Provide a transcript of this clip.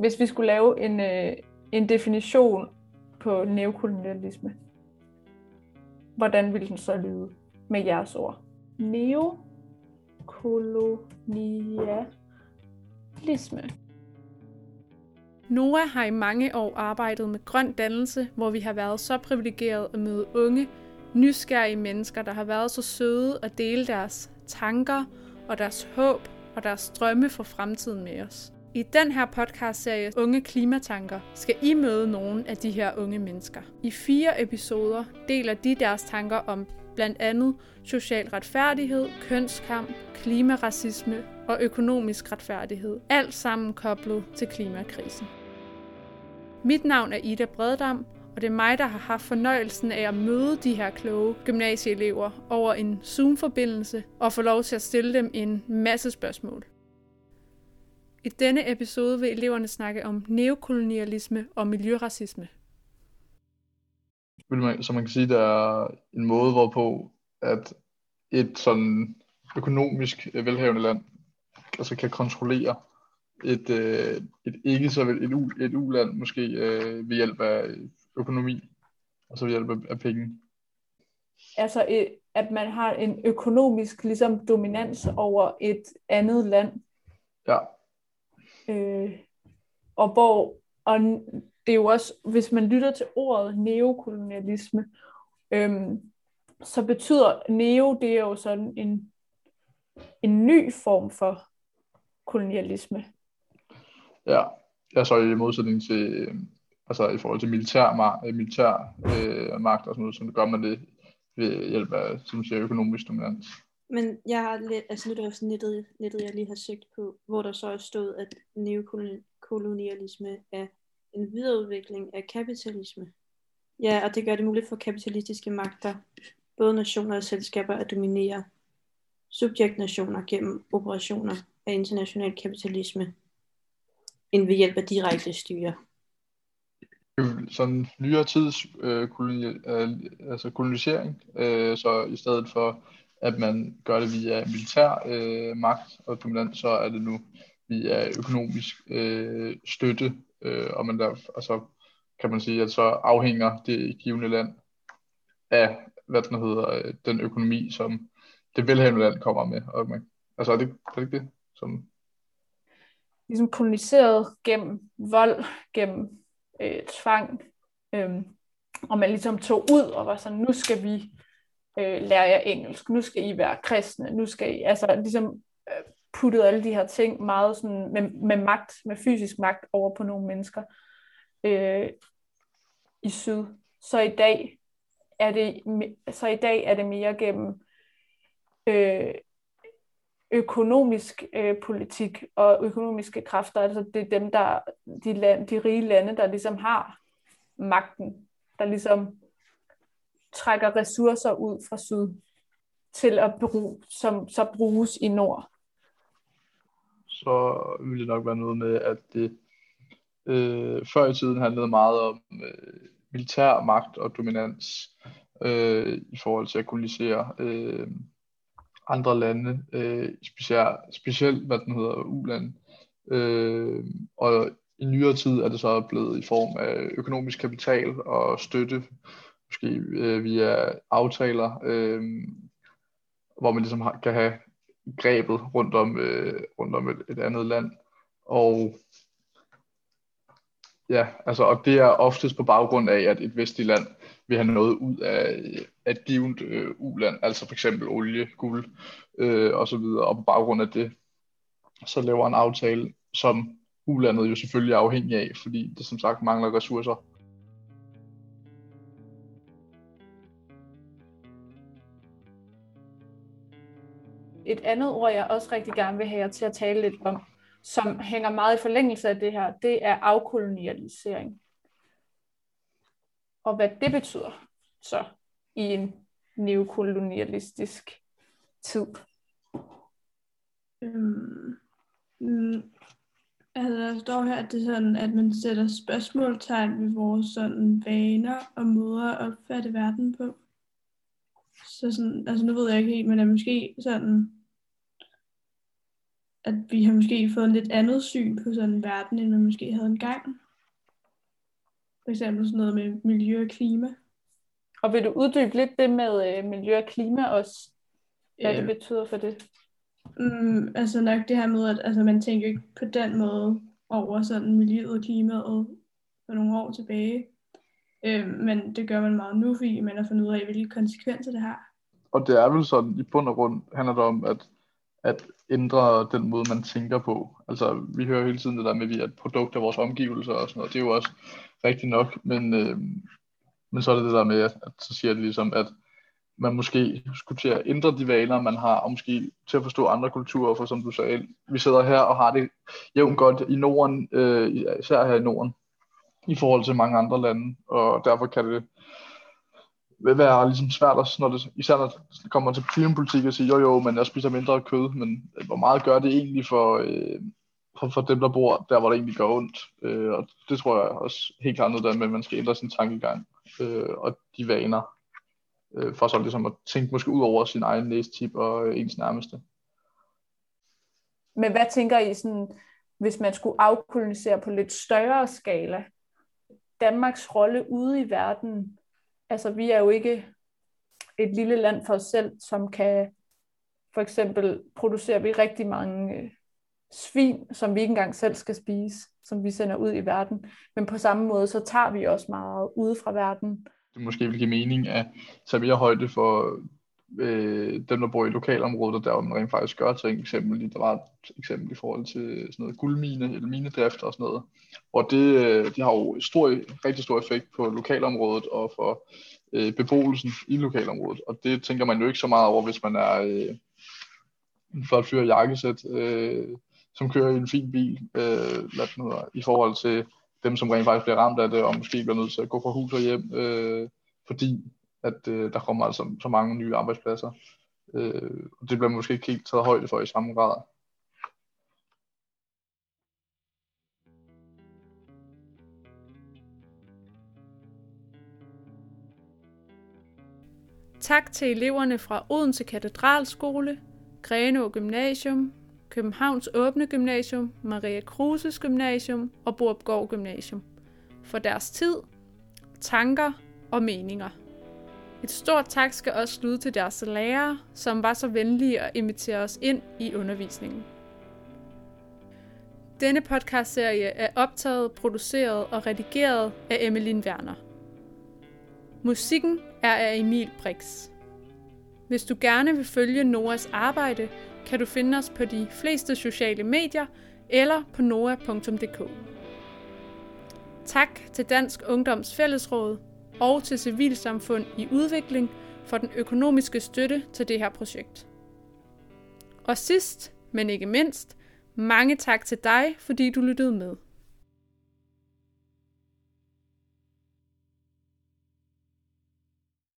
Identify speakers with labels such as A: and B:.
A: hvis vi skulle lave en, øh, en definition på neokolonialisme, hvordan ville den så lyde med jeres ord? Neokolonialisme.
B: Noah har i mange år arbejdet med grøn dannelse, hvor vi har været så privilegeret at møde unge, nysgerrige mennesker, der har været så søde at dele deres tanker og deres håb og deres drømme for fremtiden med os. I den her podcast-serie Unge Klimatanker skal I møde nogle af de her unge mennesker. I fire episoder deler de deres tanker om blandt andet social retfærdighed, kønskamp, klimaracisme og økonomisk retfærdighed. Alt sammen koblet til klimakrisen. Mit navn er Ida Breddam, og det er mig, der har haft fornøjelsen af at møde de her kloge gymnasieelever over en Zoom-forbindelse og få lov til at stille dem en masse spørgsmål. I denne episode vil eleverne snakke om neokolonialisme og miljøracisme.
C: Så man kan sige, der er en måde, hvorpå at et sådan økonomisk velhavende land altså kan kontrollere et, øh, et ikke så vel et, u, et u-land måske øh, ved hjælp af økonomi, og så ved hjælp af, af penge.
A: Altså at man har en økonomisk ligesom dominans over et andet land.
C: Ja.
A: Øh, og hvor, og det er jo også, hvis man lytter til ordet neokolonialisme, øhm, så betyder neo, det er jo sådan en, en ny form for kolonialisme.
C: Ja, jeg så i modsætning til, øhm, altså i forhold til militær, øh, militær øh, magt og sådan noget, så gør man det ved hjælp af, som siger, økonomisk dominans.
D: Men jeg har lidt, altså nu er det også nettet, nettet, jeg lige har søgt på, hvor der så er stået, at neokolonialisme er en videreudvikling af kapitalisme. Ja, og det gør det muligt for kapitalistiske magter, både nationer og selskaber, at dominere subjektnationer gennem operationer af international kapitalisme, end ved hjælp af direkte styre.
C: Sådan nyere tids øh, koloni, øh, altså kolonisering, øh, så i stedet for at man gør det via militær øh, magt og dominans, så er det nu via økonomisk øh, støtte, øh, og man der, altså, kan man sige, at så afhænger det givende land af, hvad den hedder, øh, den økonomi, som det velhavende land kommer med. Og man, altså er det, er det ikke det? Som...
A: Ligesom koloniseret gennem vold, gennem øh, tvang, øh, og man ligesom tog ud og var sådan, nu skal vi øh, lærer jeg engelsk, nu skal I være kristne, nu skal I, altså ligesom øh, puttet alle de her ting meget sådan med, med magt, med fysisk magt over på nogle mennesker øh, i syd. Så i dag er det, så i dag er det mere gennem øh, økonomisk øh, politik og økonomiske kræfter. Altså det er dem, der, de, land, de rige lande, der ligesom har magten, der ligesom trækker ressourcer ud fra syd til at bruge, som så bruges i nord.
C: Så vil det nok være noget med, at det øh, før i tiden handlede meget om øh, militær magt og dominans øh, i forhold til at kolonisere øh, andre lande, øh, specielt, specielt hvad den hedder, uland. Øh, og i nyere tid er det så blevet i form af økonomisk kapital og støtte måske øh, via aftaler, øh, hvor man ligesom har, kan have grebet rundt om, øh, rundt om et, et andet land. Og ja, altså, og det er oftest på baggrund af, at et vestligt land vil have noget ud af, et givet øh, uland, altså for eksempel olie, guld øh, og så videre, og på baggrund af det, så laver en aftale, som ulandet jo selvfølgelig er afhængig af, fordi det som sagt mangler ressourcer.
A: Et andet ord, jeg også rigtig gerne vil have jer til at tale lidt om, som hænger meget i forlængelse af det her, det er afkolonialisering. Og hvad det betyder så i en neokolonialistisk tid.
D: Øhm, mm, altså der står her, at det er sådan, at man sætter spørgsmålstegn ved vores sådan vaner og måder at opfatte verden på. Så sådan, altså nu ved jeg ikke helt, men er måske sådan,
E: at vi har måske fået en lidt andet syn på sådan en verden, end man måske havde engang. For eksempel sådan noget med miljø og klima.
A: Og vil du uddybe lidt det med øh, miljø og klima også? Hvad det
E: Øh,
A: betyder for det?
E: Mm, altså nok det her med, at altså, man tænker ikke på den måde over sådan miljøet og klimaet for nogle år tilbage. Øh, men det gør man meget nu, fordi man har fundet ud af, hvilke konsekvenser det har.
C: Og det er vel sådan, i bund og grund handler det om, at, at ændre den måde, man tænker på. Altså, vi hører hele tiden det der med, at vi er et produkt af vores omgivelser og sådan noget. Det er jo også rigtigt nok, men, øh, men så er det det der med, at, at så siger det ligesom, at man måske skulle til at ændre de vaner, man har, og måske til at forstå andre kulturer, for som du sagde, vi sidder her og har det jævnt godt i Norden, øh, især her i Norden, i forhold til mange andre lande, og derfor kan det være ligesom svært, også, når det, især når det kommer til klimapolitik, og sige, jo jo, men jeg spiser mindre kød, men øh, hvor meget gør det egentlig for, øh, for, for dem, der bor der, hvor det egentlig gør ondt? Øh, og det tror jeg også helt klart noget der med, at man skal ændre sin tankegang øh, og de vaner, øh, for så ligesom at tænke måske ud over sin egen næstip og øh, ens nærmeste.
A: Men hvad tænker I, sådan, hvis man skulle afkolonisere på lidt større skala? Danmarks rolle ude i verden, altså vi er jo ikke et lille land for os selv, som kan, for eksempel producerer vi rigtig mange øh, svin, som vi ikke engang selv skal spise, som vi sender ud i verden. Men på samme måde, så tager vi også meget ude fra verden.
C: Det måske vil give mening at tage mere højde for øh, dem, der bor i lokalområdet, og der hvor man rent faktisk gør ting. Eksempel, der var et eksempel i forhold til sådan noget guldmine eller minedrift og sådan noget. Og det, øh, det har jo stor, rigtig stor effekt på lokalområdet og for øh, beboelsen i lokalområdet. Og det tænker man jo ikke så meget over, hvis man er øh, en flot fyr i jakkesæt, øh, som kører i en fin bil, øh, hvad den hedder, i forhold til dem, som rent faktisk bliver ramt af det, og måske bliver nødt til at gå fra hus og hjem, øh, fordi at øh, der kommer altså så mange nye arbejdspladser. Øh, og det bliver måske ikke helt taget højde for i samme grad.
B: Tak til eleverne fra Odense Katedralskole, Grenå Gymnasium, Københavns Åbne Gymnasium, Maria Kruses Gymnasium og Borupgård Gymnasium for deres tid, tanker og meninger. Et stort tak skal også lyde til deres lærere, som var så venlige at invitere os ind i undervisningen. Denne podcastserie er optaget, produceret og redigeret af Emmeline Werner. Musikken er af Emil Brix. Hvis du gerne vil følge Noas arbejde, kan du finde os på de fleste sociale medier eller på noa.dk. Tak til Dansk Ungdoms Fællesråd og til Civilsamfund i Udvikling for den økonomiske støtte til det her projekt. Og sidst, men ikke mindst, mange tak til dig, fordi du lyttede med.